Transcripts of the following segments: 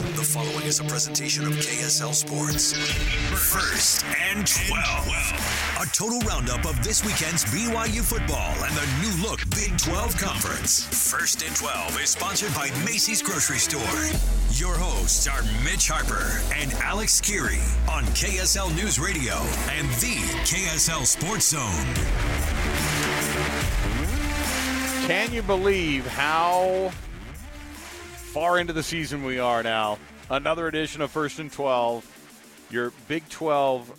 The following is a presentation of KSL Sports. First and 12. A total roundup of this weekend's BYU football and the new look Big 12 Conference. First and 12 is sponsored by Macey's Grocery Store. Your hosts are Mitch Harper and Alex Kirry on KSL News Radio and the KSL Sports Zone. Can you believe how far into the season we are now? Another edition of First and 12, your Big 12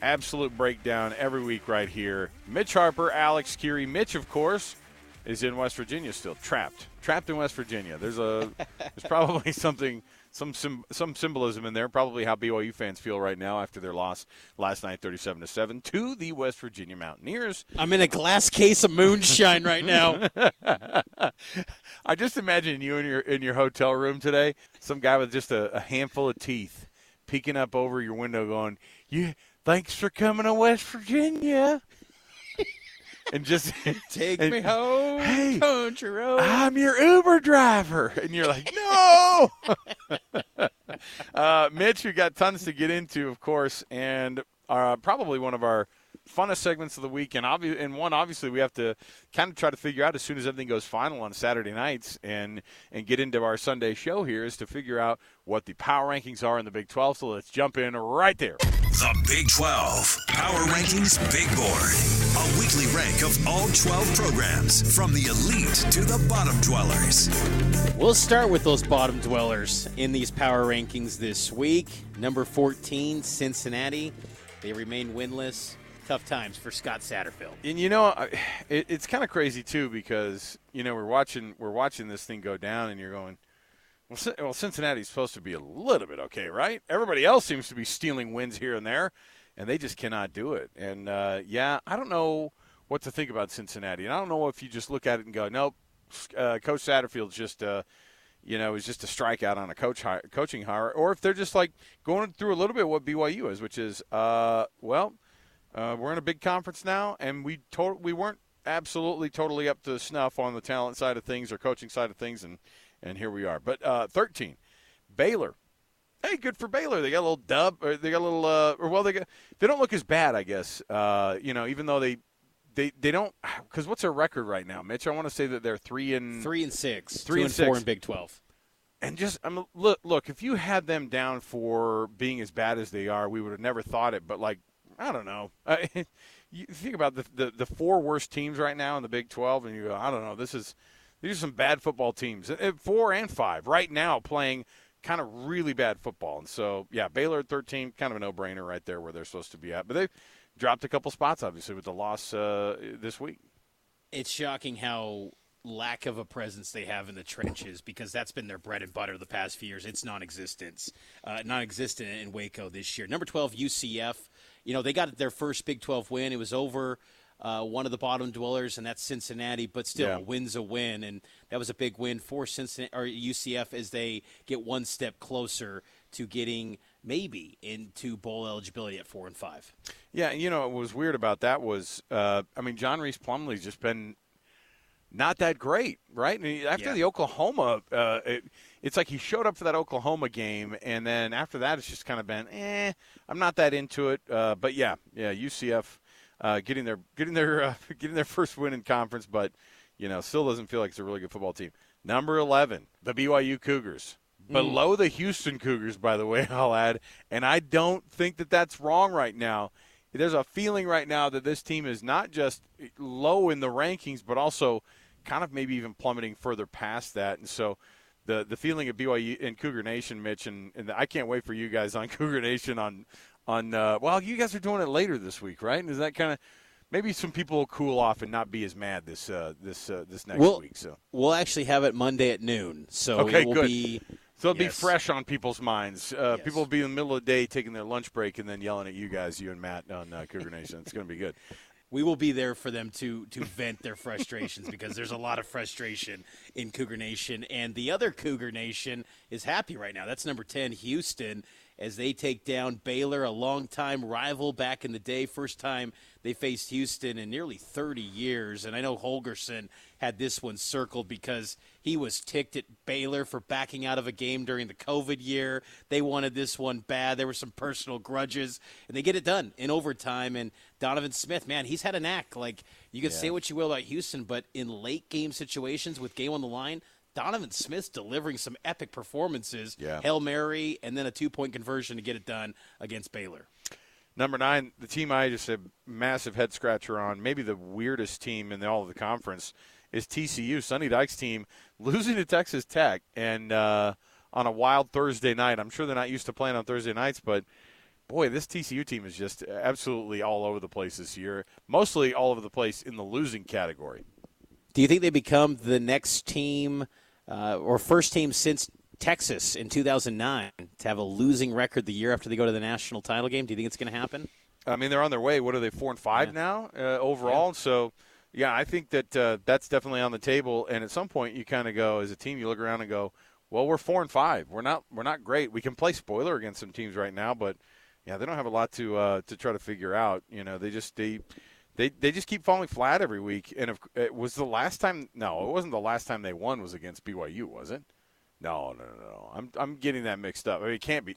absolute breakdown every week right here. Mitch Harper, Alex Kirry. Mitch, of course, is in West Virginia still, trapped, trapped in West Virginia. There's a, there's probably something some some some symbolism in there. Probably how BYU fans feel right now after their loss last night, thirty-seven to seven, to the West Virginia Mountaineers. I'm in a glass case of moonshine right now. I just imagine you in your in your hotel room today, some guy with just a, a handful of teeth, peeking up over your window, going, "You, thanks for coming to West Virginia." And just take and, me home, hey, country road. I'm your Uber driver, and you're like, no. uh, Mitch, we got tons to get into, of course, and uh, probably one of our funnest segments of the week, and, obvi- and one obviously we have to kind of try to figure out as soon as everything goes final on Saturday nights and and get into our Sunday show here is to figure out what the power rankings are in the Big 12. So let's jump in right there. The Big 12 Power Rankings Big Board. A weekly rank of all 12 programs from the elite to the bottom dwellers. We'll start with those bottom dwellers in these power rankings this week. Number 14, Cincinnati. They remain winless. Tough times for Scott Satterfield. And you know, it, it's kind of crazy too because you know we're watching we're watching this thing go down, and you're going, well, well, Cincinnati's supposed to be a little bit okay, right? Everybody else seems to be stealing wins here and there, and they just cannot do it. And uh, yeah, I don't know what to think about Cincinnati, and I don't know if you just look at it and go, nope, uh, Coach Satterfield's just. Uh, you know, is just a strikeout on a coach hire, coaching hire, or if they're just like going through a little bit what BYU is, which is, uh, well, uh, we're in a big conference now, and we to- we weren't absolutely totally up to snuff on the talent side of things or coaching side of things, and and here we are. But uh, 13, Baylor. Hey, good for Baylor. They got a little dub, or they got a little, uh, or well, they got, they don't look as bad, I guess. Uh, you know, even though they they they don't because what's their record right now, Mitch? I want to say that they're three and three and six, three and, and four in Big Twelve. And just I'm look look if you had them down for being as bad as they are, we would have never thought it. But like I don't know. Uh, you think about the, the, the four worst teams right now in the Big 12, and you go, I don't know. This is these are some bad football teams, four and five right now playing kind of really bad football. And so, yeah, Baylor at 13, kind of a no brainer right there where they're supposed to be at. But they've dropped a couple spots, obviously, with the loss uh, this week. It's shocking how lack of a presence they have in the trenches because that's been their bread and butter the past few years. It's non-existent, uh, non-existent in Waco this year. Number 12, UCF you know, they got their first Big 12 win. It was over uh, one of the bottom dwellers, and that's Cincinnati. But still, yeah. a win's a win, and that was a big win for Cincinnati or UCF as they get one step closer to getting maybe into bowl eligibility at four and five. Yeah, you know what was weird about that was, uh, I mean, John Rhys Plumlee's just been not that great, right? after yeah. the Oklahoma, uh, it, it's like he showed up for that Oklahoma game, and then after that, it's just kind of been, eh, I'm not that into it. Uh, but yeah, yeah, UCF uh, getting their getting their uh, getting their first win in conference, but you know, still doesn't feel like it's a really good football team. Number 11, the BYU Cougars. Mm. Below the Houston Cougars, by the way, I'll add. And I don't think that that's wrong right now. There's a feeling right now that this team is not just low in the rankings, but also kind of maybe even plummeting further past that. And so the the feeling of BYU and Cougar Nation, Mitch, and, and I can't wait for you guys on Cougar Nation on on. Uh, well, you guys are doing it later this week, right? And is that kind of maybe some people will cool off and not be as mad this uh, this uh, this next we'll, week? So we'll actually have it Monday at noon. So okay, it will good. be. So it'll yes. be fresh on people's minds. Uh, yes. People will be in the middle of the day taking their lunch break and then yelling at you guys, you and Matt on uh, Cougar Nation. It's going to be good we will be there for them to to vent their frustrations because there's a lot of frustration in Cougar Nation, and the other Cougar Nation is happy right now. That's number ten, Houston, as they take down Baylor, a longtime rival back in the day. First time they faced Houston in nearly 30 years. And I know Holgorsen had this one circled because he was ticked at Baylor for backing out of a game during the COVID year. They wanted this one bad. There were some personal grudges, and they get it done in overtime. And Donovan Smith, man, he's had a knack. Like, you can yeah. say what you will about Houston, but in late game situations with game on the line, Donovan Smith's delivering some epic performances. Yeah. Hail Mary and then a two point conversion to get it done against Baylor. Number nine, the team I just a massive head scratcher on, maybe the weirdest team in all of the conference, is TCU. Sonny Dykes' team losing to Texas Tech and uh, on a wild Thursday night. I'm sure they're not used to playing on Thursday nights, but boy, this TCU team is just absolutely all over the place this year. Mostly all over the place in the losing category. Do you think they become the next team uh, or first team since Texas in 2009 to have a losing record the year after they go to the national title game? Do you think it's going to happen? I mean, they're on their way. What are they, four and five yeah. now uh, overall? Yeah. So, yeah, I think that uh, that's definitely on the table. And at some point, you kind of go as a team, you look around and go, "Well, we're four and five. We're not. We're not great. We can play spoiler against some teams right now, but yeah, they don't have a lot to uh, to try to figure out. You know, they just they they they just keep falling flat every week. And if, it was the last time. No, it wasn't the last time they won. Was against BYU, was it? No, no, no, no. I'm I'm getting that mixed up. I mean, it can't be.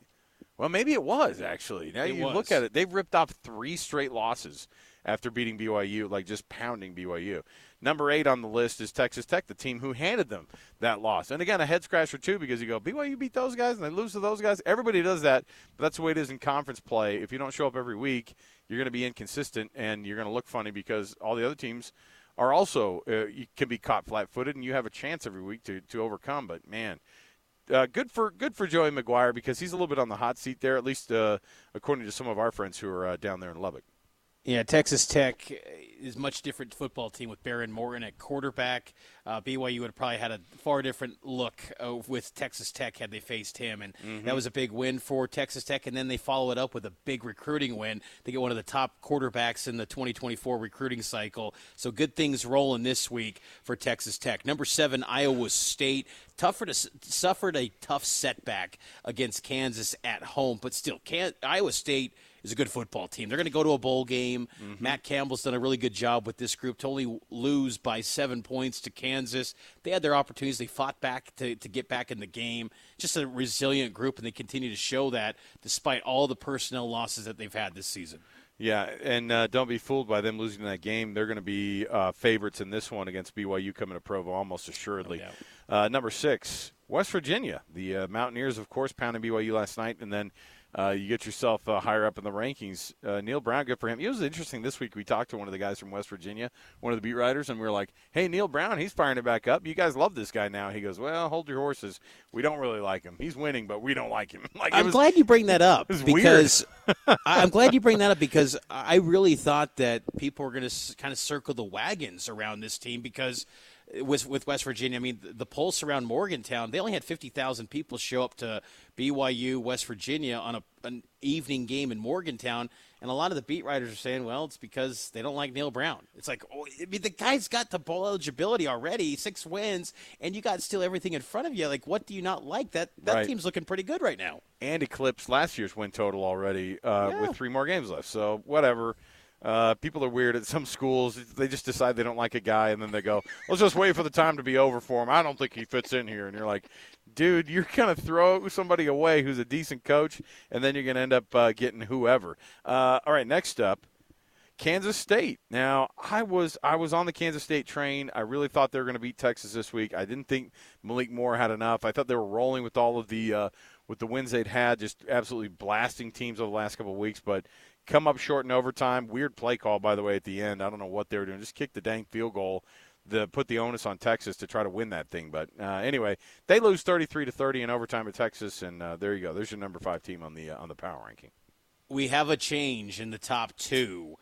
Well, maybe it was actually. Now it you was. look at it; they've ripped off three straight losses after beating BYU, like just pounding BYU. Number eight on the list is Texas Tech, the team who handed them that loss. And again, a head scratcher too, because you go BYU beat those guys and they lose to those guys. Everybody does that, but that's the way it is in conference play. If you don't show up every week, you're going to be inconsistent and you're going to look funny because all the other teams are also uh, you can be caught flat-footed and you have a chance every week to to overcome. But man. Uh, good for good for Joey McGuire because he's a little bit on the hot seat there, at least uh, according to some of our friends who are uh, down there in Lubbock. Yeah, Texas Tech is much different football team with Behren Morton at quarterback. Uh, BYU would have probably had a far different look uh, with Texas Tech had they faced him, and mm-hmm. that was a big win for Texas Tech. And then they follow it up with a big recruiting win. They get one of the top quarterbacks in the 2024 recruiting cycle. So good things rolling this week for Texas Tech. Number seven, Iowa State. Tougher to, suffered a tough setback against Kansas at home, but still, Can, Iowa State – is a good football team. They're going to go to a bowl game. Mm-hmm. Matt Campbell's done a really good job with this group to only lose by seven points to Kansas. They had their opportunities. They fought back to, to get back in the game. Just a resilient group, and they continue to show that despite all the personnel losses that they've had this season. Yeah, and uh, don't be fooled by them losing that game. They're going to be uh, favorites in this one against BYU coming to Provo almost assuredly. No uh, number six, West Virginia. The uh, Mountaineers, of course, pounding BYU last night, and then uh, you get yourself uh, higher up in the rankings. Uh, Neal Brown, good for him. It was interesting this week. We talked to one of the guys from West Virginia, one of the beat writers, and we were like, "Hey, Neal Brown, he's firing it back up. You guys love this guy now." He goes, "Well, hold your horses. We don't really like him. He's winning, but we don't like him." like, I'm was, glad you bring that up because I'm glad you bring that up because I really thought that people were going to kind of circle the wagons around this team because with with West Virginia. I mean, the, pulse around Morgantown, they only had 50,000 people show up to BYU, West Virginia on a, an evening game in Morgantown. And a lot of the beat writers are saying, well, it's because they don't like Neal Brown. It's like, oh, I mean, the guy's got the bowl eligibility already, six wins, and you got still everything in front of you. Like, what do you not like? That that right. team's looking pretty good right now. And eclipsed last year's win total already uh, yeah. with three more games left. So whatever. Uh, people are weird at some schools. They just decide they don't like a guy, and then they go, "Let's just wait for the time to be over for him." I don't think he fits in here, and you're like, "Dude, you're gonna throw somebody away who's a decent coach, and then you're gonna end up uh, getting whoever." Uh, all right, next up, Kansas State. Now, I was I was on the Kansas State train. I really thought they were going to beat Texas this week. I didn't think Malik Moore had enough. I thought they were rolling with all of the uh, with the wins they'd had, just absolutely blasting teams over the last couple of weeks, but come up short in overtime. Weird play call, by the way, at the end. I don't know what they were doing. Just kick the dang field goal to put the onus on Texas to try to win that thing. But uh, anyway, they lose 33 to 30 in overtime at Texas, and uh, there you go. There's your number five team on the uh, on the power ranking. We have a change in the top two.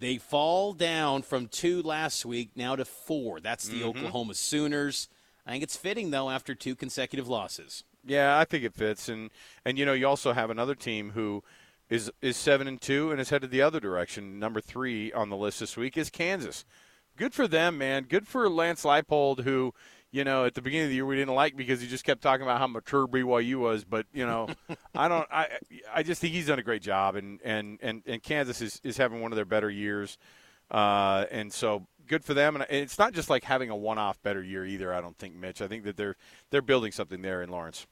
They fall down from two last week now to four. That's the mm-hmm. Oklahoma Sooners. I think it's fitting though after two consecutive losses. Yeah, I think it fits, and and you know you also have another team who is is seven and two and is headed the other direction. Number three on the list this week is Kansas. Good for them, man. Good for Lance Leipold, who you know, at the beginning of the year we didn't like because he just kept talking about how mature BYU was. But you know, I don't. I I just think he's done a great job, and and and, and Kansas is, is having one of their better years, uh, and so good for them. And it's not just like having a one-off better year either. I don't think, Mitch. I think that they're they're building something there in Lawrence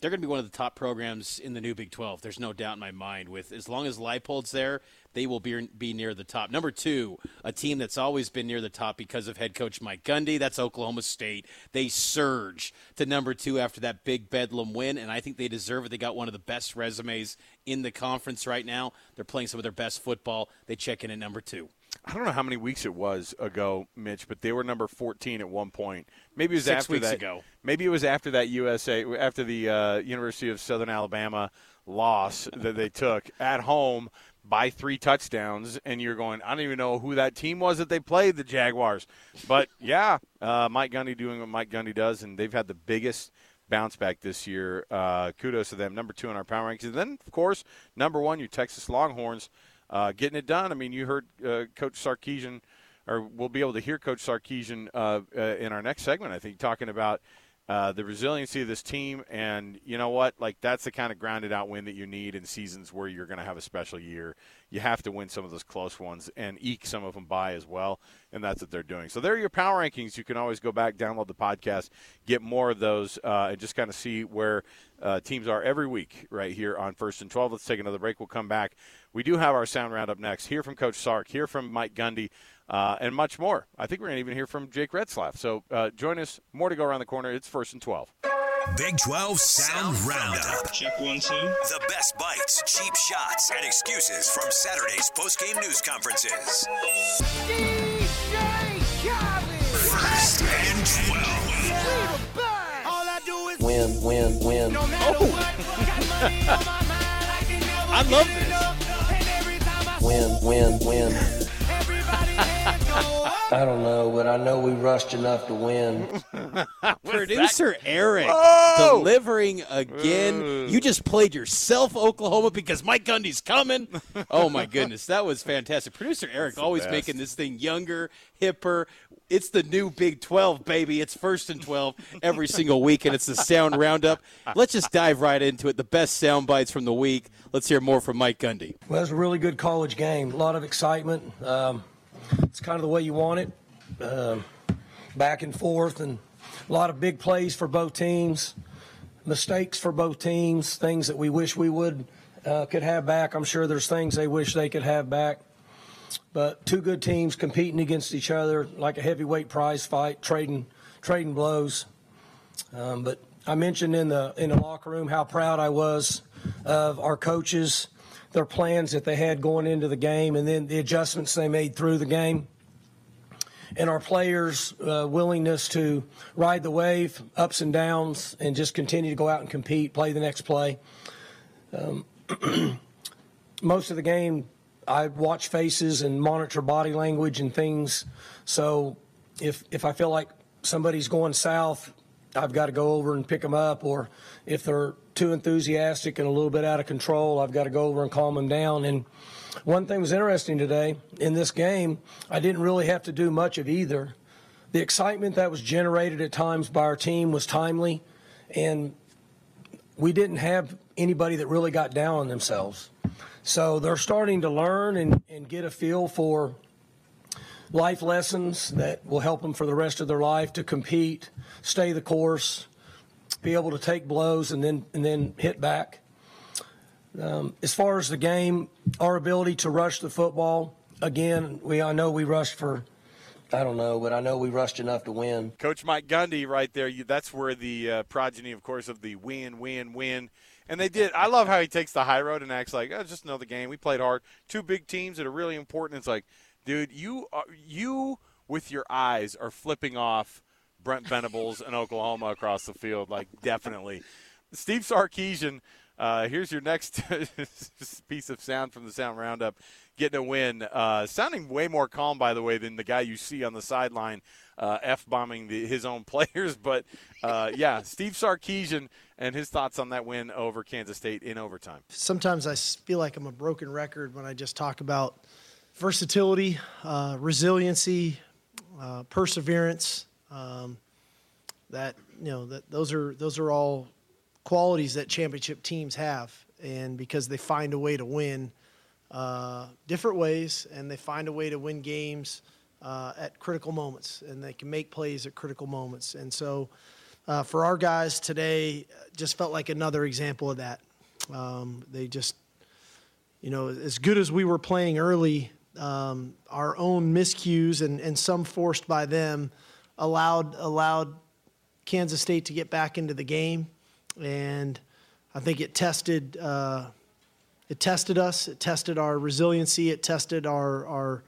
they're going to be one of the top programs in the new Big 12. There's no doubt in my mind. With as long as Leipold's there, they will be be near the top. Number two, a team that's always been near the top because of head coach Mike Gundy. That's Oklahoma State. They surge to number two after that big Bedlam win, and I think they deserve it. They got one of the best resumes in the conference right now. They're playing some of their best football. They check in at number two. I don't know how many weeks it was ago, Mitch, but they were number 14 at one point. Maybe it was Six after weeks that. ago. Maybe it was after that USA, after the uh, University of Southern Alabama loss that they took at home by three touchdowns, and you're going, I don't even know who that team was that they played, the Jaguars. But yeah, uh, Mike Gundy doing what Mike Gundy does, and they've had the biggest bounce back this year. Uh, kudos to them. Number two in our power rankings. And then, of course, number one, your Texas Longhorns uh, getting it done. I mean, you heard uh, Coach Sarkisian, or we'll be able to hear Coach Sarkisian uh, uh in our next segment, I think, talking about uh, the resiliency of this team. And you know what? Like, that's the kind of grounded out win that you need in seasons where you're going to have a special year. You have to win some of those close ones and eke some of them by as well. And that's what they're doing. So, there are your power rankings. You can always go back, download the podcast, get more of those, uh, and just kind of see where teams are every week right here on First and 12. Let's take another break. We'll come back we do have our sound roundup next. Hear from Coach Sark, hear from Mike Gundy, uh, and much more. I think we're going to even hear from Jake Retzlaff. So uh, join us. More to go around the corner. It's first and 12. Big 12 Sound, sound Roundup. Check one, two. The best bites, cheap shots, and excuses from Saturday's postgame news conferences. First and 12. Win, win, win. No oh. I love this. Win, win, win. I don't know, but I know we rushed enough to win. Producer Eric Whoa! delivering again. You just played yourself, Oklahoma, because Mike Gundy's coming. Oh my goodness, that was fantastic. Producer Eric always best. making this thing younger, hipper. It's the new Big 12, baby. It's first and 12 every single week, and it's the sound roundup. Let's just dive right into it. The best sound bites from the week. Let's hear more from Mike Gundy. Well, it was a really good college game. A lot of excitement. Um, it's kind of the way you want it. Um, back and forth, and a lot of big plays for both teams. Mistakes for both teams. Things that we wish we would uh, could have back. I'm sure there's things they wish they could have back. But two good teams competing against each other like a heavyweight prize fight, trading trading blows. Um, but I mentioned in the in the locker room how proud I was of our coaches, their plans that they had going into the game, and then the adjustments they made through the game, and our players' uh, willingness to ride the wave, ups and downs, and just continue to go out and compete, play the next play. Um, most of the game I watch faces and monitor body language and things. So if if I feel like somebody's going south, I've got to go over and pick them up. Or if they're too enthusiastic and a little bit out of control, I've got to go over and calm them down. And one thing was interesting today in this game, I didn't really have to do much of either. The excitement that was generated at times by our team was timely, and we didn't have anybody that really got down on themselves. So they're starting to learn and, and get a feel for life lessons that will help them for the rest of their life to compete, stay the course, be able to take blows and then and then hit back. Um, as far as the game, our ability to rush the football, again, we I know we rushed for I don't know, but I know we rushed enough to win. Coach Mike Gundy, right there. You, that's where the uh, progeny, of course, of the win, win, win and they did. I love how he takes the high road and acts like, oh, just another game. We played hard. Two big teams that are really important. It's like, dude, you are, you with your eyes are flipping off Brent Venables and Oklahoma across the field. Like, definitely. Steve Sarkisian, uh, here's your next piece of sound from the Sound Roundup. Getting a win. Uh, sounding way more calm, by the way, than the guy you see on the sideline uh, f bombing his own players. But uh, yeah, Steve Sarkisian and his thoughts on that win over Kansas State in overtime. Sometimes I feel like I'm a broken record when I just talk about versatility, uh, resiliency, uh, perseverance. Um, That you know that those are those are all qualities that championship teams have, and because they find a way to win uh, different ways, and they find a way to win games uh, at critical moments, and they can make plays at critical moments. And so, uh, for our guys today, just felt like another example of that. Um, they just, you know, as good as we were playing early, um, our own miscues and, and some forced by them allowed allowed Kansas State to get back into the game, and I think it tested uh, it tested us. It tested our resiliency. It tested our our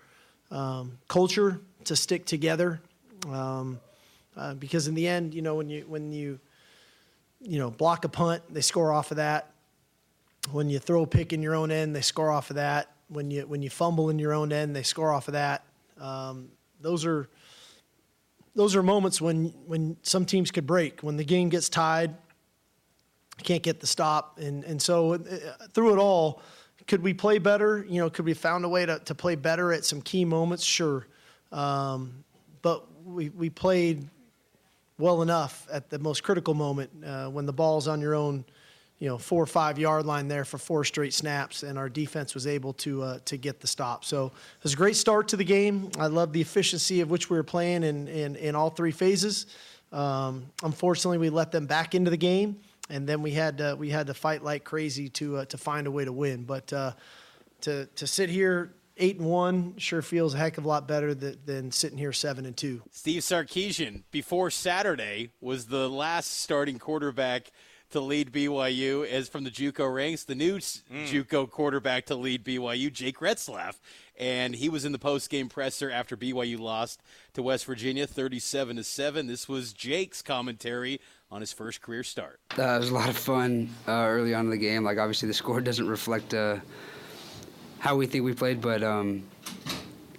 um, culture to stick together. Um, uh, because in the end, you know, when you when you you know block a punt, they score off of that. When you throw a pick in your own end, they score off of that. When you when you fumble in your own end, they score off of that. Um, those are those are moments when when some teams could break. When the game gets tied, can't get the stop, and and so uh, through it all, could we play better? You know, could we found a way to, to play better at some key moments? Sure, um, but we we played well enough at the most critical moment uh, when the ball's on your own you know, four or five yard line there for four straight snaps, and our defense was able to uh, to get the stop. So it was a great start to the game. I love the efficiency of which we were playing in in, in all three phases. Um, unfortunately, we let them back into the game, and then we had to, we had to fight like crazy to uh, to find a way to win. But uh, to to sit here eight and one sure feels a heck of a lot better than, than sitting here seven and two. Steve Sarkisian before Saturday was the last starting quarterback to lead BYU is from the JUCO ranks. The new mm. JUCO quarterback to lead BYU, Jake Retzlaff, and he was in the post-game presser after BYU lost to West Virginia, 37 to seven. This was Jake's commentary on his first career start. Uh, it was a lot of fun uh, early on in the game. Like obviously the score doesn't reflect uh, how we think we played, but um,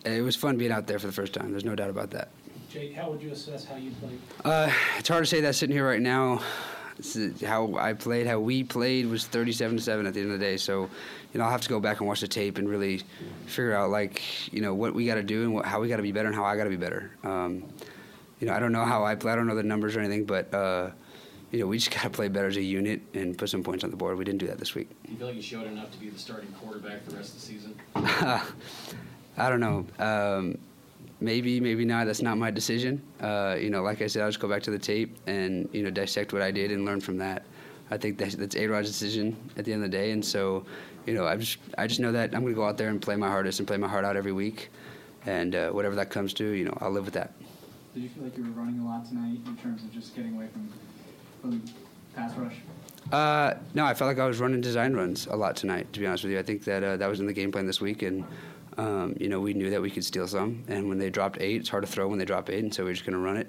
it was fun being out there for the first time. There's no doubt about that. Jake, how would you assess how you played? Uh, it's hard to say that sitting here right now how I played, how we played was 37 to 7 at the end of the day. So, you know, I'll have to go back and watch the tape and really figure out, like, you know, what we got to do and what, how we got to be better and how I got to be better. Um, you know, I don't know how I play, I don't know the numbers or anything, but, uh, you know, we just got to play better as a unit and put some points on the board. We didn't do that this week. Do you feel like you showed enough to be the starting quarterback the rest of the season? I don't know. Um, maybe, maybe not. That's not my decision. Uh, you know, like I said, I'll just go back to the tape and you know dissect what I did and learn from that. I think that's, that's A Rod's decision at the end of the day, and so you know, I just I just know that I'm going to go out there and play my hardest and play my heart out every week, and uh, whatever that comes to, you know, I'll live with that. Did you feel like you were running a lot tonight in terms of just getting away from from pass rush? Uh, no, I felt like I was running design runs a lot tonight. To be honest with you, I think that uh, that was in the game plan this week, and um, you know, we knew that we could steal some, and when they dropped eight, it's hard to throw when they drop eight, and so we are just going to run it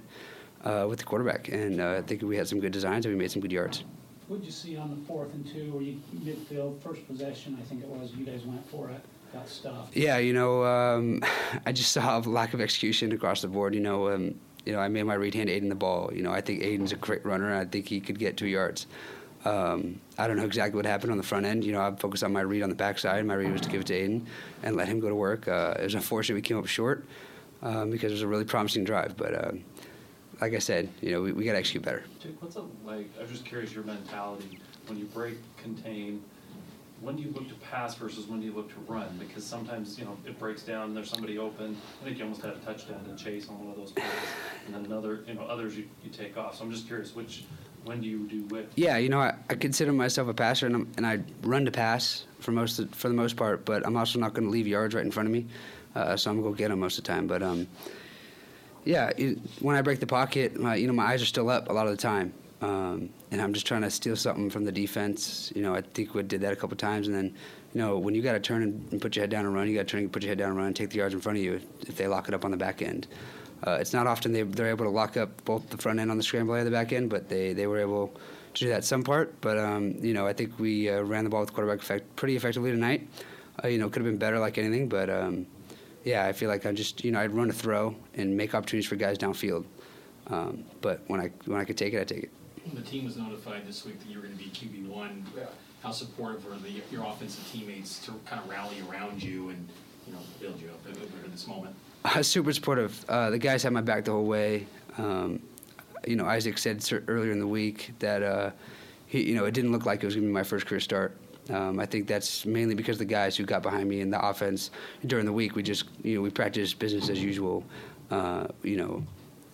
uh, with the quarterback. And uh, I think we had some good designs, and we made some good yards. What did you see on the fourth and two, where you midfield first possession? I think it was you guys went for it, got stuffed. Yeah, you know, um, I just saw a lack of execution across the board. You know, um, you know, I made my read hand Aidan the ball. You know, I think Aidan's a great runner, and I think he could get two yards. Um, I don't know exactly what happened on the front end. You know, I focused on my read on the backside. My read was to give it to Aidan and let him go to work. Uh, it was unfortunate we came up short um, because it was a really promising drive. But uh, like I said, you know, we, we got to execute better. Jake, what's up? Like, I'm just curious your mentality when you break, contain. When do you look to pass versus when do you look to run? Because sometimes you know it breaks down. There's somebody open. I think you almost had a touchdown to chase on one of those plays, and then another. You know, others you, you take off. So I'm just curious which when do you do which? Yeah, you know, I, I consider myself a passer, and, and I run to pass for most of, for the most part. But I'm also not going to leave yards right in front of me, uh, so I'm going to go get them most of the time. But um, yeah, it, when I break the pocket, my, you know, my eyes are still up a lot of the time, um, and I'm just trying to steal something from the defense. You know, I think we did that a couple times, and then you know, when you got to turn and, and, put your head down and run, you got to turn and put your head down and run and take the yards in front of you if they lock it up on the back end. Uh, it's not often they, they're able to lock up both the front end on the scramble and the back end, but they, they were able to do that some part. But, um, you know, I think we uh, ran the ball with quarterback effect pretty effectively tonight. Uh, you know, could have been better like anything, but, um, yeah, I feel like I just, you know, I'd run a throw and make opportunities for guys downfield. Um, but when I, when I could take it, I take it. The team was notified this week that you were going to be QB1. How supportive were the, your offensive teammates to kind of rally around you and, you know, build you up in this moment? Uh, super supportive. Uh, the guys had my back the whole way. Um, you know, Isaac said earlier in the week that uh, he, you know, it didn't look like it was going to be my first career start. Um, I think that's mainly because the guys who got behind me in the offense during the week, we just, you know, we practiced business as usual, uh, you know,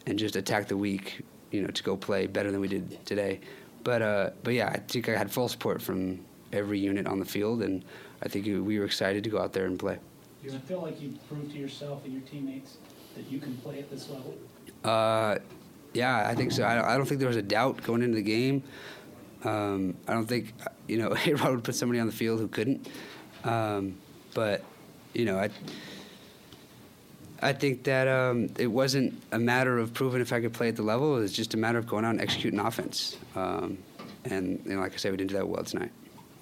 and just attacked the week, you know, to go play better than we did today. But, uh, but yeah, I think I had full support from every unit on the field, and I think we were excited to go out there and play. Does it feel like you proved to yourself and your teammates that you can play at this level? Uh, yeah, I think so. I, I don't think there was a doubt going into the game. Um, I don't think you know A-Rod would put somebody on the field who couldn't. Um, but you know, I I think that um, it wasn't a matter of proving if I could play at the level. It was just a matter of going out and executing offense. Um, and you know, like I said, we didn't do that well tonight.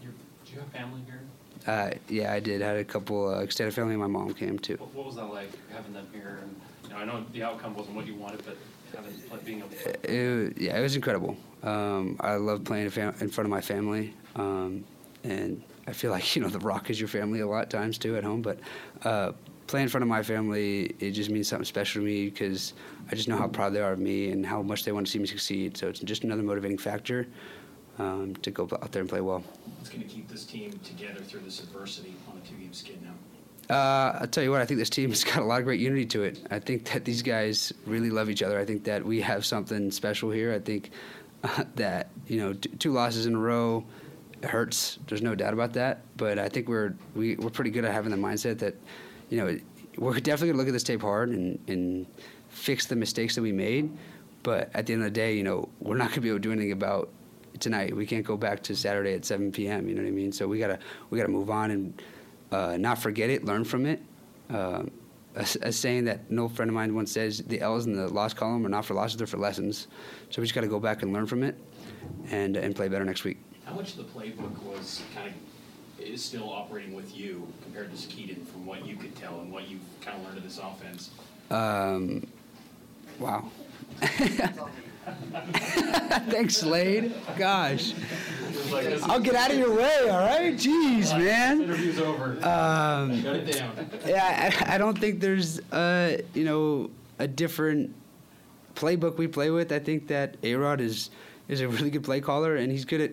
You're, do you have family here? Uh, yeah, I did. I had a couple uh, extended family. My mom came too. What, what was that like having them here? And you know, I know the outcome wasn't what you wanted, but having being able to. It, yeah, it was incredible. Um, I love playing in, front of my family, um, and I feel like you know the Rock is your family a lot of times too at home. But uh, playing in front of my family, it just means something special to me because I just know how proud they are of me and how much they want to see me succeed. So it's just another motivating factor um, to go out there and play well. What's going to keep this team together through this adversity on a two-game skid now? Uh, I'll tell you what, I think this team has got a lot of great unity to it. I think that these guys really love each other. I think that we have something special here. I think uh, that, you know, t- two losses in a row hurts. There's no doubt about that. But I think we're, we, we're pretty good at having the mindset that, you know, we're definitely going to look at this tape hard and, and fix the mistakes that we made. But at the end of the day, you know, we're not going to be able to do anything about tonight. We can't go back to Saturday at 7 p.m. You know what I mean? So we gotta we gotta move on and uh, not forget it, learn from it. Uh, a, a, saying that no friend of mine once says the L's in the loss column are not for losses, they're for lessons. So we just got to go back and learn from it and, and play better next week. How much of the playbook was kind of is still operating with you compared to Kedon from what you could tell and what you've kind of learned of this offense? Um, wow. Thanks, Slade. Gosh. I'll get out of your way, all right? Jeez, man. Interview's over. Um, Shut it down. yeah, I, I don't think there's, uh, you know, a different playbook we play with. I think that A-Rod is, is a really good play caller, and he's good at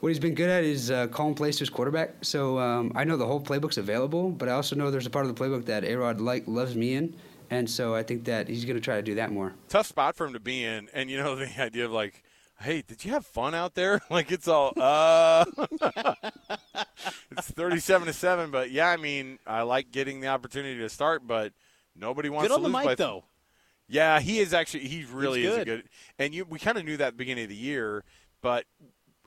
what he's been good at is uh, calling plays to his quarterback. So um, I know the whole playbook's available, but I also know there's a part of the playbook that A-Rod like loves me in, and so I think that he's going to try to do that more. Tough spot for him to be in, and you know the idea of like, hey, did you have fun out there? like it's all, uh, it's thirty-seven to seven, but yeah, I mean, I like getting the opportunity to start, but nobody wants Good on to the lose mic by though. Yeah, he is actually. He really He's is a good. good. And you, we kind of knew that at the beginning of the year, but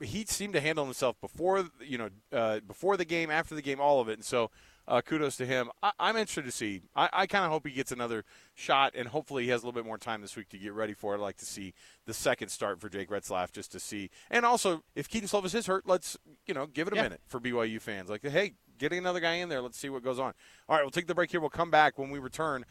he seemed to handle himself before, you know, uh, before the game, after the game, all of it. And so, uh, kudos to him. I, I'm interested to see. I, I kind of hope he gets another shot, and hopefully he has a little bit more time this week to get ready for it. I'd like to see the second start for Jake Retzlaff just to see. And also, if Kedon Slovis is hurt, let's you know give it a Yeah. minute for BYU fans. Like, hey, getting another guy in there. Let's see what goes on. All right, we'll take the break here. We'll come back when we return.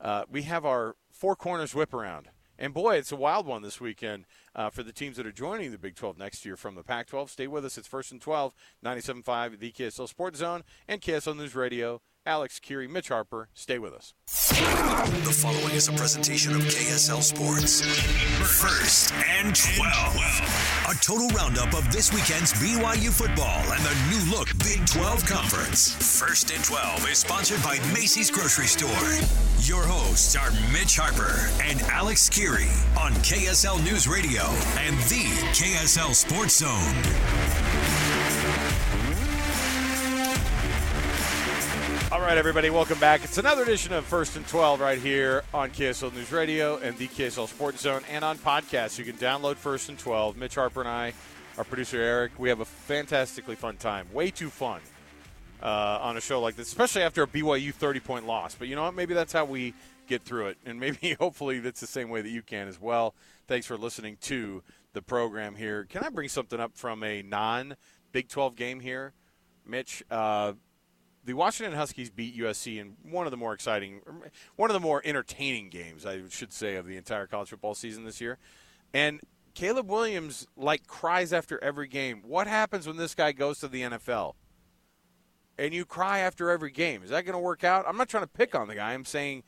Uh, we have our four corners whip around. And boy, it's a wild one this weekend uh, for the teams that are joining the Big 12 next year from the Pac 12. Stay with us. It's first and 12, 97.5, the KSL Sports Zone, and KSL News Radio. Alex Kirry, Mitch Harper. Stay with us. The following is a presentation of KSL Sports. First and 12. A total roundup of this weekend's BYU football and the new look Big 12 Conference. First and 12 is sponsored by Macey's Grocery Store. Your hosts are Mitch Harper and Alex Kirry on KSL News Radio and the KSL Sports Zone. Right, everybody, welcome back. It's another edition of First and 12 right here on KSL News Radio and the KSL Sports Zone and on podcast. You can download First and 12. Mitch Harper and I, our producer Eric, we have a fantastically fun time. Way too fun uh, on a show like this, especially after a BYU 30 point loss. But you know what? Maybe that's how we get through it. And maybe, hopefully, that's the same way that you can as well. Thanks for listening to the program here. Can I bring something up from a non Big 12 game here, Mitch? Uh, the Washington Huskies beat USC in one of the more exciting, one of the more entertaining games, I should say, of the entire college football season this year. And Caleb Williams like cries after every game. What happens when this guy goes to the NFL? And you cry after every game. Is that going to work out? I'm not trying to pick on the guy. I'm saying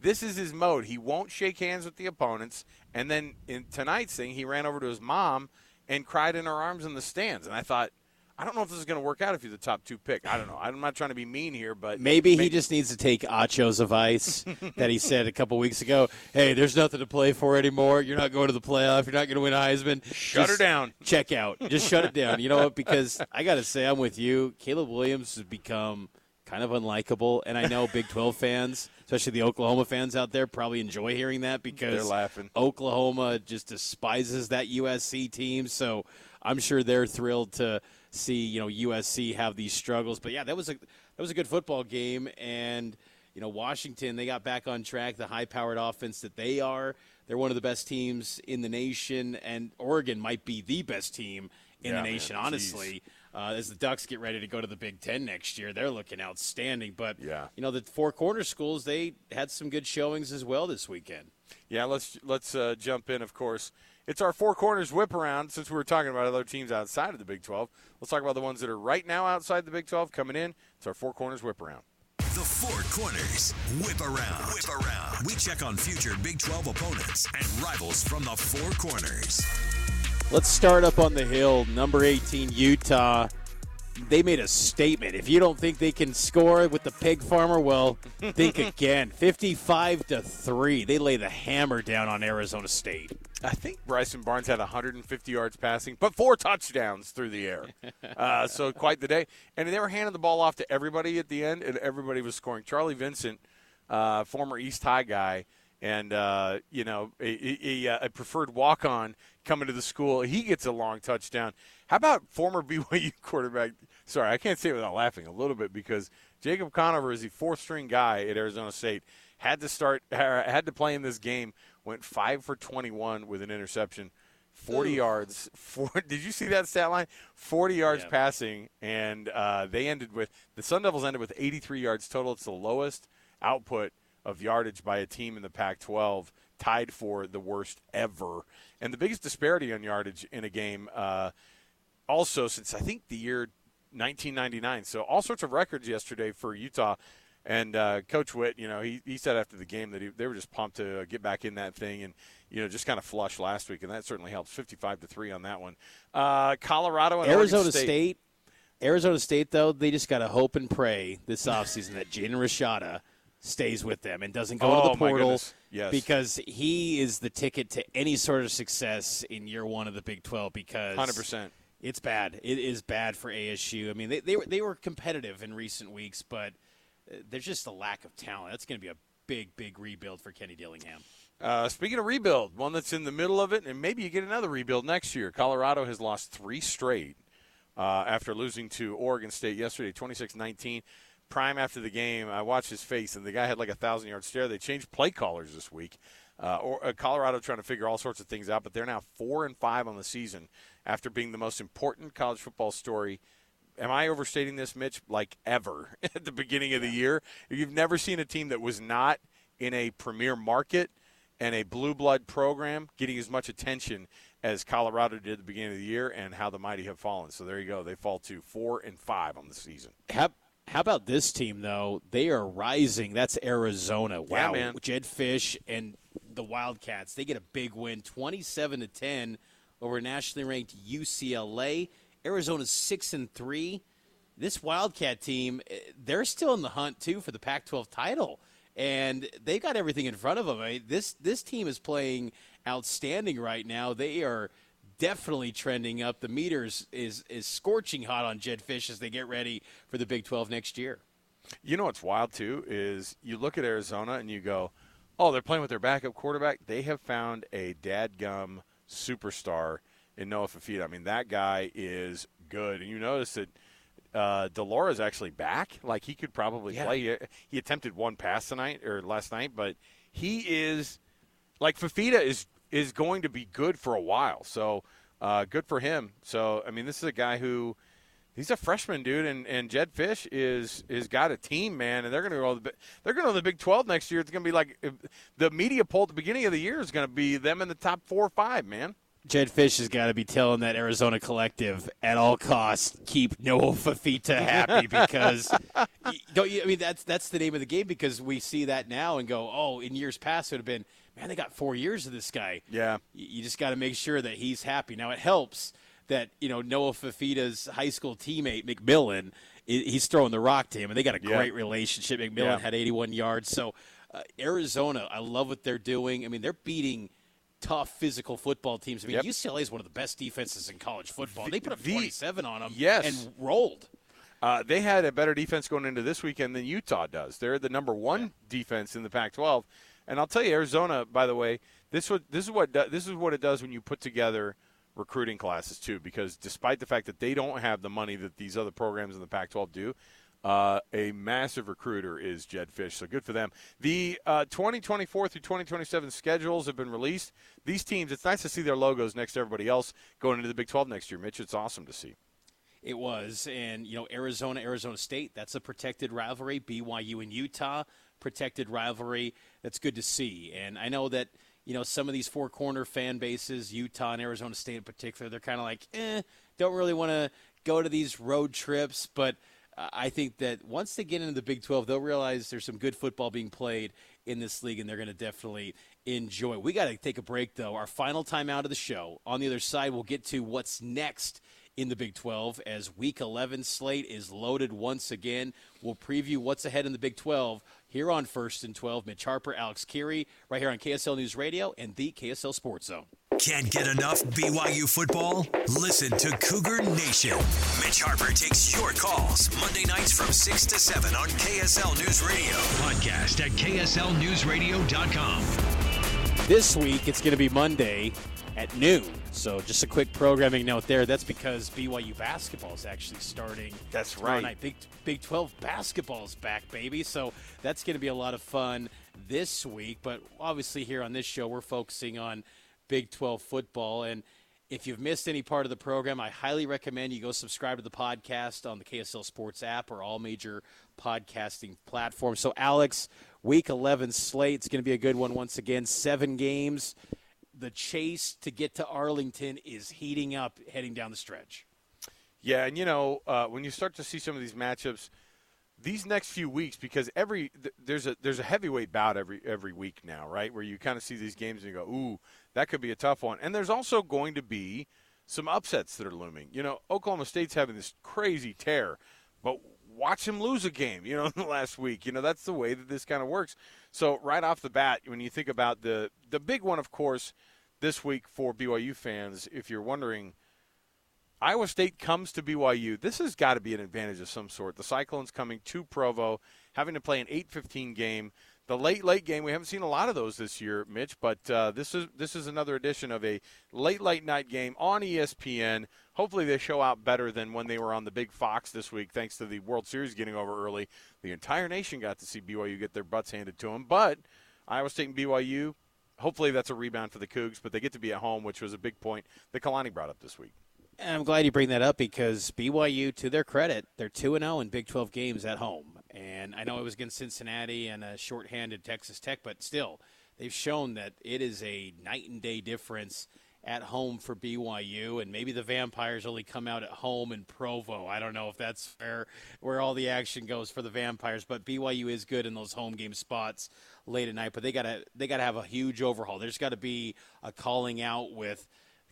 this is his mode. He won't shake hands with the opponents. And then in tonight's thing, he ran over to his mom and cried in her arms in the stands. And I thought, I don't know if this is going to work out if you're the top two pick. I don't know. I'm not trying to be mean here, but Maybe he just needs to take Acho's advice that he said a couple weeks ago. Hey, there's nothing to play for anymore. You're not going to the playoff. You're not going to win Heisman. Shut her down. Check out. Just shut it down. You know what? Because I got to say, I'm with you. Caleb Williams has become kind of unlikable, and I know Big 12 fans, especially the Oklahoma fans out there, probably enjoy hearing that because They're laughing. Oklahoma just despises that USC team. So I'm sure they're thrilled to see you know USC have these struggles. But yeah, that was a that was a good football game, and you know Washington they got back on track. The high-powered offense that they are, they're one of the best teams in the nation, and Oregon might be the best team in Yeah, the man. nation. Jeez. Honestly. Uh, as the Ducks get ready to go to the Big Ten next year, they're looking outstanding. But Yeah. you know the four corner schools, they had some good showings as well this weekend. Yeah, let's let's uh, jump in. Of course, it's our four corners whip around. Since we were talking about other teams outside of the Big 12, let's talk about the ones that are right now outside the Big 12 coming in. It's our four corners whip around. The Four Corners Whip Around. Whip Around. We check on future Big 12 opponents and rivals from the Four Corners. Let's start up on the hill. Number 18, Utah. They made a statement. If you don't think they can score with the pig farmer, well, think again. 55 to 3. They lay the hammer down on Arizona State. I think Bryson Barnes had 150 yards passing, but four touchdowns through the air. Uh, so quite the day. And they were handing the ball off to everybody at the end, and everybody was scoring. Charlie Vincent, uh, former East High guy, and uh, you know a, a, a preferred walk-on coming to the school, he gets a long touchdown. How about former BYU quarterback? Sorry, I can't say it without laughing a little bit because Jacob Conover is the fourth-string guy at Arizona State. Had to start, had to play in this game. Went five for 21 with an interception. 40 yards. Four, did you see that stat line? 40 yards Yeah. passing, and uh, they ended with the Sun Devils ended with 83 yards total. It's the lowest output of yardage by a team in the Pac-12, tied for the worst ever, and the biggest disparity on yardage in a game. Uh, also, since I think the year 1999, so all sorts of records yesterday for Utah. And uh, Coach Witt, you know, he, he said after the game that he, they were just pumped to uh, get back in that thing, and you know, just kind of flush last week, and that certainly helps. 55 to three on that one. Uh, Colorado and Arizona Oregon State. Arizona State, though, they just got to hope and pray this offseason that Jaden Rashada stays with them and doesn't go Oh, to the portal. Yes. because he is the ticket to any sort of success in year one of the Big 12 because 100%. It's bad. It is bad for ASU. I mean, they, they, were, they were competitive in recent weeks, but uh, there's just a lack of talent. That's going to be a big, big rebuild for Kenny Dillingham. Uh, speaking of rebuild, one that's in the middle of it, and maybe you get another rebuild next year. Colorado has lost three straight uh, after losing to Oregon State yesterday, 26 19. Prime after the game, I watched his face, and the guy had like a thousand yard stare. They changed play callers this week. Uh, or, uh, Colorado trying to figure all sorts of things out, but they're now four and five on the season after being the most important college football story am I overstating this, Mitch? Like ever at the beginning of the year, you've never seen a team that was not in a premier market and a blue blood program getting as much attention as Colorado did at the beginning of the year, and how the mighty have fallen. So there you go. They fall to four and five on the season. How, how about this team, though? They are rising. That's Arizona. Yeah, Wow. man. Jedd Fisch and the Wildcats, they get a big win, 27 to 10 over nationally ranked UCLA. Arizona's 6 and 3. This Wildcat team, eh, they're still in the hunt too for the Pac-12 title. And they've got everything in front of them. I mean, this this team is playing outstanding right now. They are definitely trending up. The meters is is scorching hot on Jedd Fisch as they get ready for the Big 12 next year. You know what's wild too is you look at Arizona and you go, "Oh, they're playing with their backup quarterback. They have found a dadgum superstar in Noah Fifita. I mean, that guy is good." And you notice that uh, de Laura is actually back. Like he could probably Yeah. play. He, he attempted one pass tonight or last night, but he is like Fifita is is going to be good for a while. So uh, good for him. So I mean, this is a guy who he's a freshman dude, and, and Jedd Fisch is is got a team, man, and they're going to go. the They're going to the Big Twelve next year. It's going to be like the media poll at the beginning of the year is going to be them in the top four or five, man. Jedd Fisch has got to be telling that Arizona collective at all costs keep Noah Fifita happy because don't you? I mean that's that's the name of the game because we see that now and go, oh, in years past it would have been, man, they got four years of this guy. Yeah, you just got to make sure that he's happy. Now it helps that you know Noah Fifita's high school teammate McMillan, he's throwing the rock to him, and they got a Yeah. great relationship. McMillan Yeah. had 81 yards, so uh, Arizona, I love what they're doing. I mean, they're beating tough physical football teams. I mean, Yep. UCLA is one of the best defenses in college football. They put up the- 27 on them Yes. and rolled. Uh, they had a better defense going into this weekend than Utah does. They're the number one defense in the Pac-12, and I'll tell you, Arizona. By the way, this what this is what do- this is what it does when you put together recruiting classes too. Because despite the fact that they don't have the money that these other programs in the Pac-12 do, uh, a massive recruiter is Jedd Fisch. So good for them. The uh, 2024 through 2027 schedules have been released. These teams, it's nice to see their logos next to everybody else going into the Big 12 next year. Mitch, it's awesome to see. It was, and you know, Arizona, Arizona State. That's a protected rivalry. BYU and Utah, protected rivalry. That's good to see. And I know that you know some of these four corner fan bases, Utah and Arizona State in particular, they're kind of like, eh, don't really want to go to these road trips. But uh, I think that once they get into the Big 12, they'll realize there's some good football being played in this league, and they're going to definitely enjoy. We got to take a break though. Our final time out of the show. On the other side, we'll get to what's next in the Big 12 as Week 11 slate is loaded once again. We'll preview what's ahead in the Big 12 here on First and 12. Mitch Harper, Alex Kirry, right here on KSL News Radio and the KSL Sports Zone. Can't get enough BYU football? Listen to Cougar Nation. Mitch Harper takes your calls Monday nights from 6 to 7 on KSL News Radio. Podcast at KSLNewsRadio.com. This week, it's going to be Monday at noon. So, just a quick programming note there. That's because BYU basketball is actually starting. That's right. Night. Big Big 12 basketball is back, baby. So that's going to be a lot of fun this week. But obviously, here on this show, we're focusing on Big 12 football. And if you've missed any part of the program, I highly recommend you go subscribe to the podcast on the KSL Sports app or all major podcasting platforms. So, Alex, week 11 slate, it's going to be a good one once again. Seven games. The chase to get to Arlington is heating up heading down the stretch. Yeah, and you know uh, when you start to see some of these matchups, these next few weeks, because every th- there's a there's a heavyweight bout every every week now, right? Where you kind of see these games and you go, ooh, that could be a tough one. And there's also going to be some upsets that are looming. You know, Oklahoma State's having this crazy tear, but watch him lose a game. You know, in the last week. You know, that's the way that this kind of works. So right off the bat, when you think about the the big one, of course, this week for BYU fans, if you're wondering. Iowa State comes to BYU. This has got to be an advantage of some sort. The Cyclones coming to Provo, having to play an 8-15 game. The late late game, we haven't seen a lot of those this year, Mitch, but uh, this is this is another edition of a late late night game on ESPN. Hopefully, they show out better than when they were on the Big Fox this week, thanks to the World Series getting over early. The entire nation got to see BYU get their butts handed to them, but Iowa State and BYU. Hopefully, that's a rebound for the Cougs, but they get to be at home, which was a big point that Kalani brought up this week. And I'm glad you bring that up because BYU, to their credit, they're 2 0 in Big 12 games at home. And I know it was against Cincinnati and a shorthanded Texas Tech, but still, they've shown that it is a night and day difference at home for BYU. And maybe the Vampires only come out at home in Provo. I don't know if that's fair where all the action goes for the Vampires, but BYU is good in those home game spots late at night. But they gotta they gotta have a huge overhaul. There's got to be a calling out with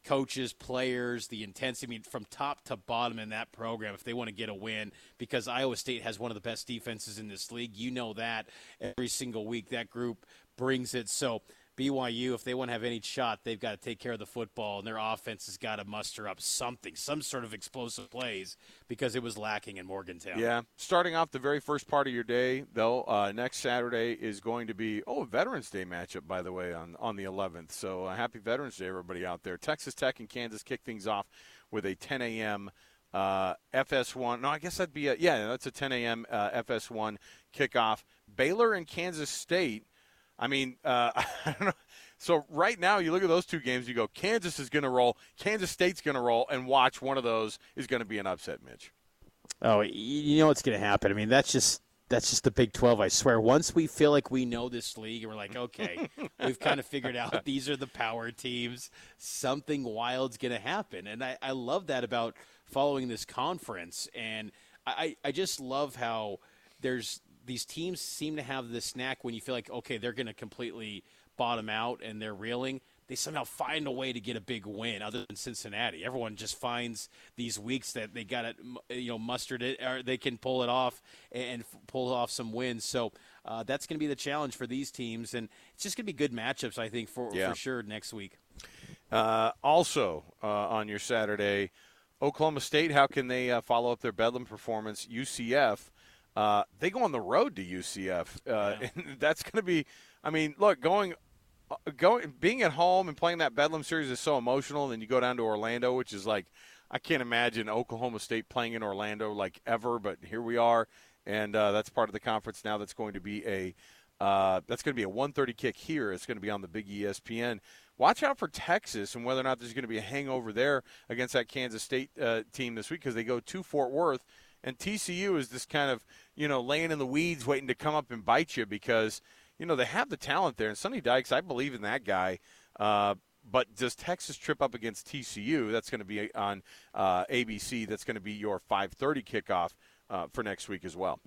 coaches, players, the intensity, I mean, from top to bottom in that program if they want to get a win because Iowa State has one of the best defenses in this league. You know that every single week that group brings it. So BYU, if they want to have any shot, they've got to take care of the football, and their offense has got to muster up something, some sort of explosive plays because it was lacking in Morgantown. Yeah. Starting off the very first part of your day, though, uh, next Saturday is going to be, oh, Veterans Day matchup, by the way, on, on the 11th. So uh, happy Veterans Day, everybody out there. Texas Tech and Kansas kick things off with a 10 a.m. Uh, FS1. No, I guess that'd be, a, yeah, that's a 10 a.m. Uh, FS1 kickoff. Baylor and Kansas State. I mean, uh, I don't know. So right now, you look at those two games, you go, Kansas is going to roll, Kansas State's going to roll, and watch one of those is going to be an upset, Mitch. Oh, you know what's going to happen. I mean, that's just that's just the Big 12, I swear. Once we feel like we know this league and we're like, okay, we've kind of figured out these are the power teams, something wild's going to happen. And I, I love that about following this conference. And I, I just love how there's these teams seem to have this snack when you feel like, okay, they're going to completely bottom out and they're reeling they somehow find a way to get a big win other than Cincinnati. Everyone just finds these weeks that they got it, you know, mustered it, or they can pull it off and pull off some wins. So uh, that's going to be the challenge for these teams, and it's just going to be good matchups, I think, for, yeah. for sure next week. Uh, also uh, on your Saturday, Oklahoma State, how can they uh, follow up their Bedlam performance? UCF, uh, they go on the road to UCF. Uh, yeah. And that's going to be, I mean, look, going uh, going being at home and playing that Bedlam series is so emotional. And then you go down to Orlando, which is like I can't imagine Oklahoma State playing in Orlando like ever, but here we are, and uh, that's part of the conference now. That's going to be a uh, that's going to be a 1:30 kick here. It's going to be on the Big ESPN. Watch out for Texas and whether or not there's going to be a hangover there against that Kansas State uh, team this week because they go to Fort Worth, and TCU is this kind of you know laying in the weeds, waiting to come up and bite you because you know, they have the talent there. And Sonny Dykes, I believe in that guy. Uh, but does Texas trip up against TCU? That's going to be on uh, ABC. That's going to be your 5:30 kickoff uh, for next week as well.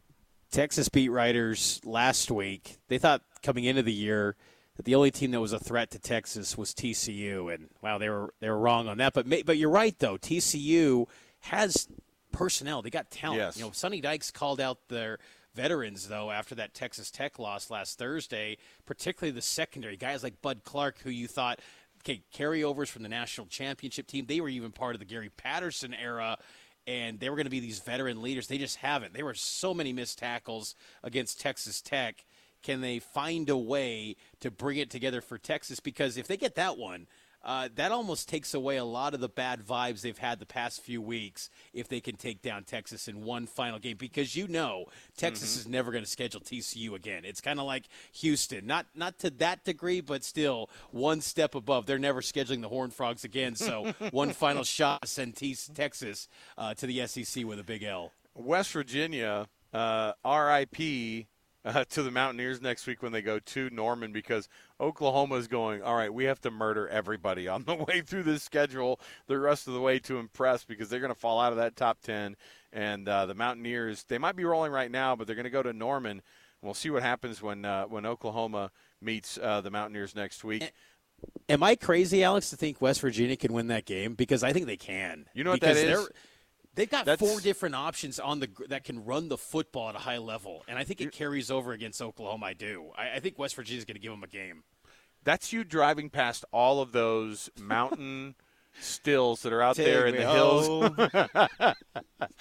Texas beat writers last week. They thought coming into the year that the only team that was a threat to Texas was TCU, and wow, they were they were wrong on that. But but you're right though. TCU has personnel. They got talent. Yes. You know, Sonny Dykes called out their veterans, though, after that Texas Tech loss last Thursday, particularly the secondary guys like Bud Clark, who you thought, okay, carryovers from the national championship team. They were even part of the Gary Patterson era, and they were going to be these veteran leaders. They just haven't. There were so many missed tackles against Texas Tech. Can they find a way to bring it together for Texas? Because if they get that one, uh, that almost takes away a lot of the bad vibes they've had the past few weeks if they can take down Texas in one final game because you know Texas mm-hmm. is never going to schedule TCU again. It's kind of like Houston, not not to that degree, but still one step above. They're never scheduling the Horned Frogs again. So one final shot to send T- Texas uh, to the SEC with a big L. West Virginia, uh, RIP uh, to the Mountaineers next week when they go to Norman because Oklahoma is going, all right, we have to murder everybody on the way through this schedule the rest of the way to impress because they're going to fall out of that top 10. And uh, the Mountaineers, they might be rolling right now, but they're going to go to Norman. We'll see what happens when, uh, when Oklahoma meets uh, the Mountaineers next week. Am I crazy, Alex, to think West Virginia can win that game? Because I think they can. You know what because that is? They've got That's, four different options on the that can run the football at a high level, and I think it carries over against Oklahoma. I do. I, I think West Virginia is going to give them a game. That's you driving past all of those mountain stills that are out Take there in the hills.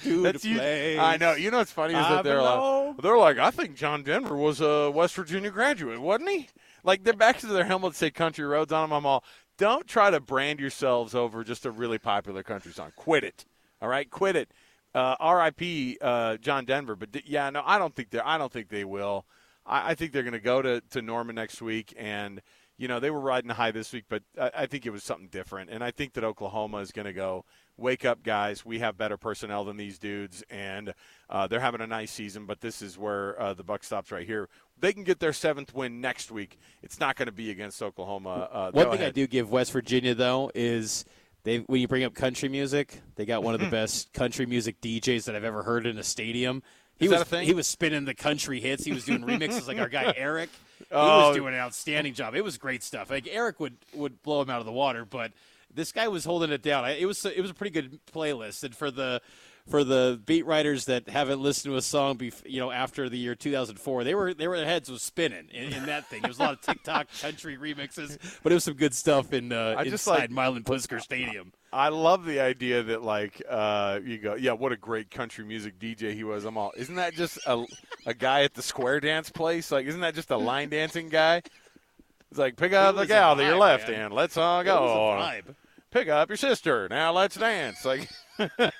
That's you. I know. You know what's funny is that they're like, they're like, I think John Denver was a West Virginia graduate, wasn't he? Like they're back to their helmets say country roads on them. I'm all. Don't try to brand yourselves over just a really popular country song. Quit it. All right, quit it. Uh, R.I.P. Uh, John Denver. But yeah, no, I don't think they. I don't think they will. I, I think they're going to go to to Norman next week, and you know they were riding high this week, but I, I think it was something different. And I think that Oklahoma is going to go. Wake up, guys! We have better personnel than these dudes, and uh, they're having a nice season. But this is where uh, the buck stops right here. They can get their seventh win next week. It's not going to be against Oklahoma. Uh, One thing ahead. I do give West Virginia though is they when you bring up country music, they got one of the best country music DJs that I've ever heard in a stadium. He was he was spinning the country hits. He was doing remixes like our guy Eric. He oh. was doing an outstanding job. It was great stuff. Like Eric would would blow him out of the water, but this guy was holding it down. It was it was a pretty good playlist, and for the for the beat writers that haven't listened to a song, bef- you know, after the year 2004, they were they were their heads was spinning in, in that thing. There was a lot of TikTok country remixes, but it was some good stuff in uh, I just inside like, Milan Puskar Stadium. I love the idea that like uh, you go, yeah, what a great country music DJ he was. I'm all, isn't that just a, a guy at the square dance place? Like, isn't that just a line dancing guy? It's like pick up the gal to your left man. and let's all go. Pick up your sister. Now let's dance. Like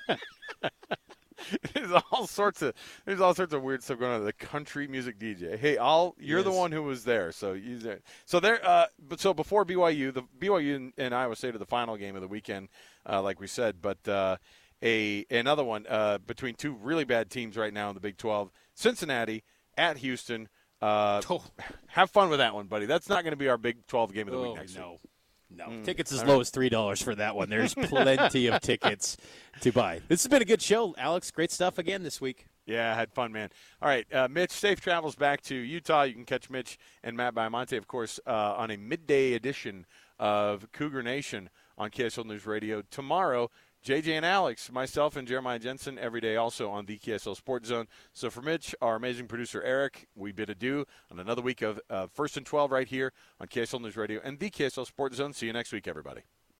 there's all sorts of there's all sorts of weird stuff going on. The country music DJ. Hey, I'll you're yes. the one who was there, so you there. So there. Uh, but so before BYU, the BYU and, and Iowa State are the final game of the weekend, uh, like we said. But uh, a another one uh, between two really bad teams right now in the Big 12. Cincinnati at Houston. Uh, Oh. Have fun with that one, buddy. That's not going to be our Big 12 game of the Oh, week next no. week. No. Mm. Tickets as low right. as $3 for that one. There's plenty of tickets to buy. This has been a good show, Alex. Great stuff again this week. Yeah, I had fun, man. All right, uh, Mitch, safe travels back to Utah. You can catch Mitch and Matt Baiamonte, of course, uh, on a midday edition of Cougar Nation on KSL News Radio tomorrow. JJ and Alex, myself and Jeremiah Jensen every day also on the KSL Sports Zone. So for Mitch, our amazing producer Eric, we bid adieu on another week of uh, First and 12 right here on KSL News Radio and the KSL Sports Zone. See you next week, everybody.